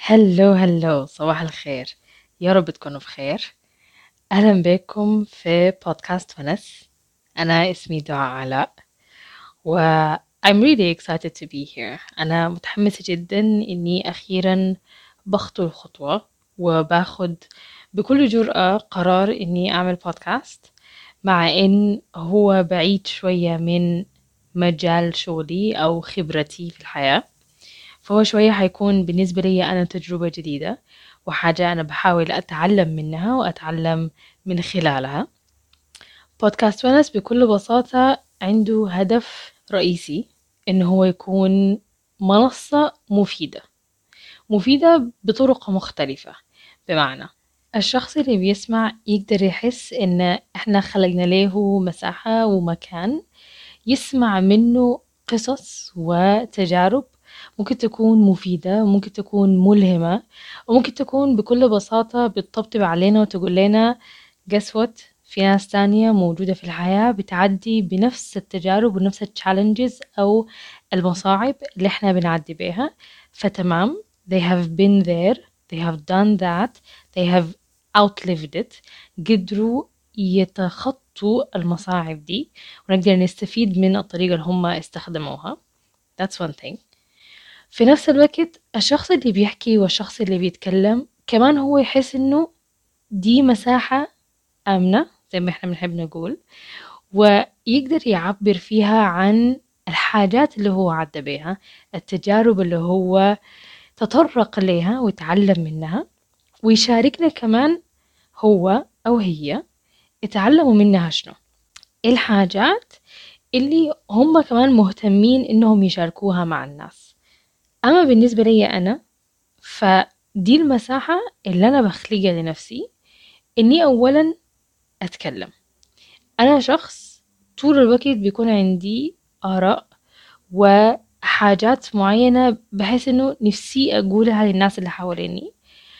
هلو هلو صباح الخير. يا رب تكونوا بخير. أهلا بكم في بودكاست ونس أنا اسمي دعاء علاء و I'm really excited to be here. أنا متحمسة جدا إني أخيرا بخطو الخطوة وباخد بكل جرأة قرار إني أعمل بودكاست مع إن هو بعيد شوية من مجال شغلي أو خبرتي في الحياة. فهو شوية حيكون بالنسبة لي أنا تجربة جديدة وحاجة أنا بحاول أتعلم منها وأتعلم من خلالها. بودكاست ونس بكل بساطة عنده هدف رئيسي إنه هو يكون منصة مفيدة. مفيدة بطرق مختلفة. بمعنى الشخص اللي بيسمع يقدر يحس إن إحنا خلقنا له مساحة ومكان يسمع منه قصص وتجارب ممكن تكون مفيدة وممكن تكون ملهمة وممكن تكون بكل بساطة بتطبطب علينا وتقول لنا guess what في ناس تانية موجودة في الحياة بتعدي بنفس التجارب ونفس التشالنجز أو المصاعب اللي إحنا بنعدي بيها. فتمام they have been there they have done that they have outlived it قدروا يتخطوا المصاعب دي ونقدر نستفيد من الطريقة اللي هم استخدموها. That's one thing. في نفس الوقت الشخص اللي بيحكي والشخص اللي بيتكلم كمان هو يحس إنه دي مساحة آمنة زي ما إحنا بنحب نقول ويقدر يعبر فيها عن الحاجات اللي هو عدى بيها التجارب اللي هو تطرق ليها وتعلم منها ويشاركنا كمان هو أو هي يتعلموا منها شنو. الحاجات اللي هم كمان مهتمين إنهم يشاركوها مع الناس. أما بالنسبة لي أنا فدي المساحة اللي أنا بخلقها لنفسي إني أولا أتكلم. أنا شخص طول الوقت بيكون عندي آراء وحاجات معينة بحس إنه نفسي أقولها للناس اللي حواليني.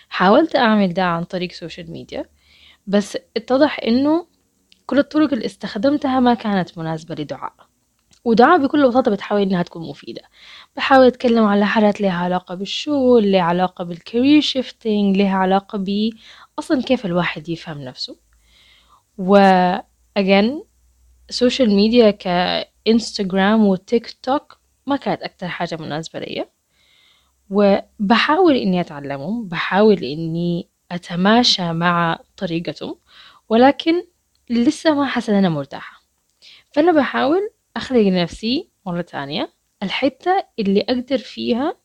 حاولت أعمل ده عن طريق social media بس اتضح إنه كل الطرق اللي استخدمتها ما كانت مناسبة لدعاء. ودعاء بكل بساطة بتحاول إنها تكون مفيدة. بحاول أتكلم على حاجات لها علاقة بالشغل لها علاقة بال career shifting لها علاقة ب أصلا كيف الواحد يفهم نفسه. و again social media كإنستغرام وتيك توك ما كانت أكتر حاجة مناسبة ليا. وبحاول إني أتعلمهم بحاول إني أتماشى مع طريقتهم ولكن لسه ما حاسة أنا مرتاحة. فأنا بحاول أخلق لنفسي مرة تانية الحتة اللي أقدر فيها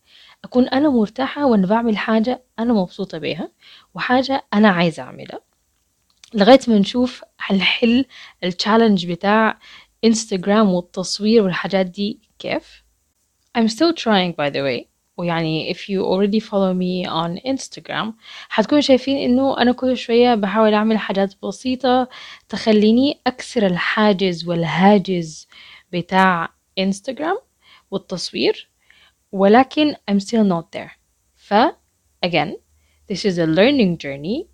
أكون أنا مرتاحة وأنا بعمل حاجة أنا مبسوطة بيها وحاجة أنا عايزة أعملها. لغاية ما نشوف هنحل التشالنج بتاع انستغرام والتصوير والحاجات دي كيف. I'm still trying by the way. ويعني if you already follow me on Instagram هتكونوا شايفين إنه أنا كل شوية بحاول أعمل حاجات بسيطة تخليني أكسر الحاجز والهاجز بتاع انستغرام والتصوير ولكن I'm still not there. ف again this is a learning journey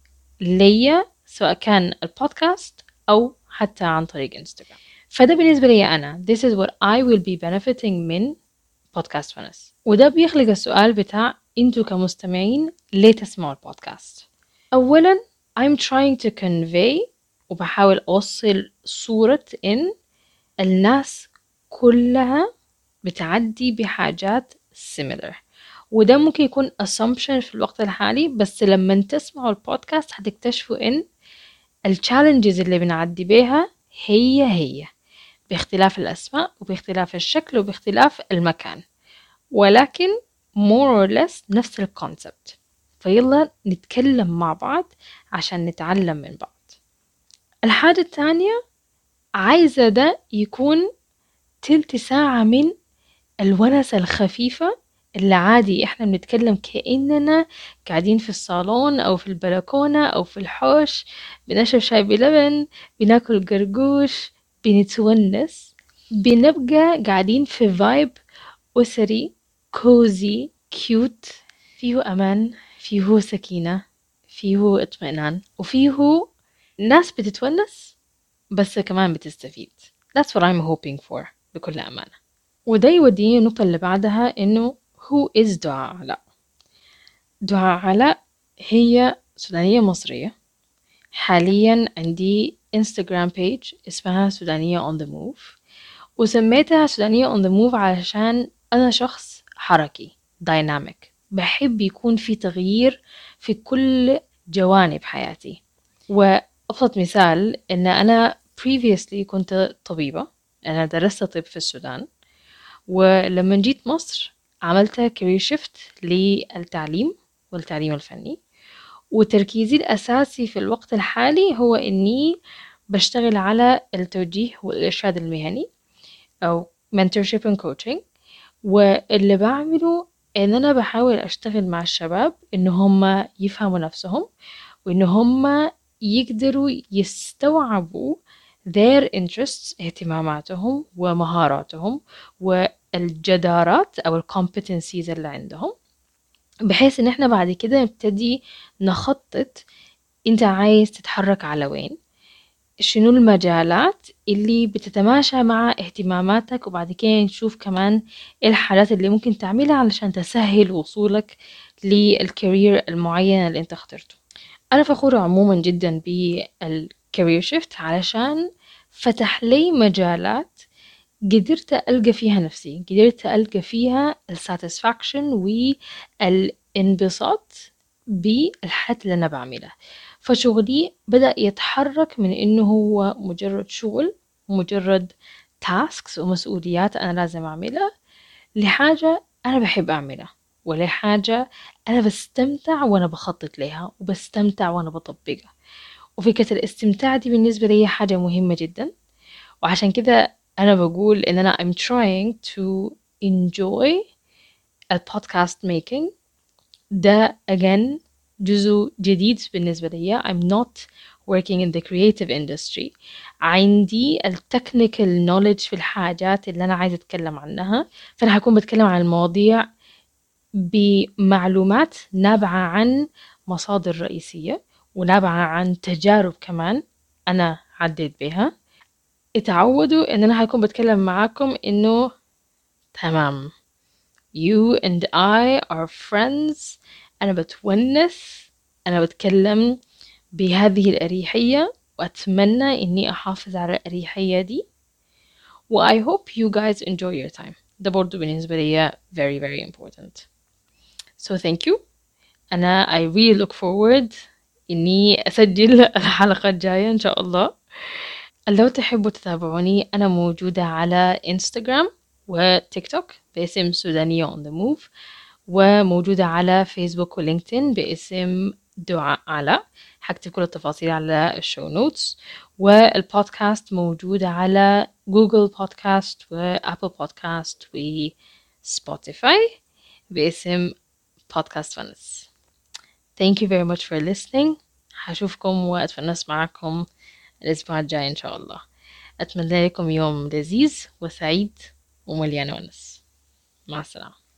ليا سواء كان البودكاست أو حتى عن طريق انستغرام فده بالنسبة لي أنا. This is what I will be benefiting من بودكاست فنس وده بيخلق السؤال بتاع أنتوا كمستمعين ليه تسمعوا البودكاست؟ أولا I'm trying to convey وبحاول أوصل صورة إن الناس كلها بتعدي بحاجات similar. وده ممكن يكون assumption في الوقت الحالي بس لما تسمعوا البودكاست هتكتشفوا إن التشالنجز اللي بنعدي بيها هي هي باختلاف الأسماء وباختلاف الشكل وباختلاف المكان. ولكن more or less نفس الكونسبت فيلا نتكلم مع بعض عشان نتعلم من بعض. الحاجة الثانية عايزة ده يكون تلت ساعة من الونسة الخفيفة اللي عادي إحنا بنتكلم كأننا قاعدين في الصالون أو في البلكونة أو في الحوش بنشرب شاي بلبن بناكل قرقوش بنتونس بنبقى قاعدين في vibe أسري cozy cute فيه أمان فيه سكينة فيه اطمئنان وفيه ناس بتتونس بس كمان بتستفيد. That's what I'm hoping for. بكل أمانة. وده يوديني النقطة اللي بعدها إنه who is دعاء علاء دعاء علاء هي سودانية مصرية. حاليا عندي انستغرام page اسمها سودانية on the move. وسميتها سودانية on the move علشان أنا شخص حركي dynamic بحب يكون في تغيير في كل جوانب حياتي. وأبسط مثال إن أنا previously كنت طبيبة. أنا درست طب في السودان ولما جيت مصر عملت كارير شيفت للتعليم والتعليم الفني. وتركيزي الأساسي في الوقت الحالي هو إني بشتغل على التوجيه والإرشاد المهني أو mentorship and coaching. واللي بعمله إن أنا بحاول أشتغل مع الشباب إن هم يفهموا نفسهم وإن هم يقدروا يستوعبوا their interests اهتماماتهم ومهاراتهم والجدارات أو الكومبتنسيز اللي عندهم. بحيث إن إحنا بعد كده نبتدي نخطط أنت عايز تتحرك على وين شنو المجالات اللي بتتماشى مع اهتماماتك وبعد كده نشوف كمان إيه الحاجات اللي ممكن تعملها علشان تسهل وصولك للكارير المعين اللي أنت اخترته. أنا فخورة عموما جدا بال career shift علشان فتح لي مجالات قدرت ألقى فيها نفسي قدرت ألقى فيها ال satisfaction والانبساط بالحاجة اللي أنا بعملها. فشغلي بدأ يتحرك من إنه هو مجرد شغل مجرد tasks ومسؤوليات أنا لازم أعملها لحاجة أنا بحب أعملها ولحاجة أنا بستمتع وأنا بخطط لها وبستمتع وأنا بطبقها. وفكرة الاستمتاع دي بالنسبة لي حاجة مهمة جدا. وعشان كده أنا بقول إن أنا I'm trying to enjoy البودكاست making. ده again جزء جديد بالنسبة لي I'm not working in the creative industry. عندي التكنيكال knowledge في الحاجات اللي أنا عايزة أتكلم عنها. فأنا هكون بتكلم عن المواضيع بمعلومات نابعة عن مصادر رئيسية. ونابعة عن تجارب كمان أنا عديت بها. اتعودوا إن أنا هكون بتكلم معاكم إنه تمام. You and I are friends. أنا بتونس. أنا بتكلم بهذه الأريحية. وأتمنى إني أحافظ على الأريحية دي. و I hope you guys enjoy your time. ده برضو بالنسبة لي very very important. So thank you. أنا I really look forward إني أسجل الحلقة الجاية إن شاء الله. لو تحبوا تتابعوني أنا موجودة على إنستغرام وتيك توك باسم سودانية on the move وموجودة على فيسبوك ولينكدين باسم دعاء علاء هكتب كل التفاصيل على ال show notes والبودكاست موجود على جوجل بودكاست وآبل بودكاست وسبوتيفاي باسم بودكاست ونس Thank you very much for listening. هشوفكم وأتونس معكم الأسبوع الجاي إن شاء الله. أتمنى لكم يوم لذيذ وسعيد ومليان ونس. مع السلامة.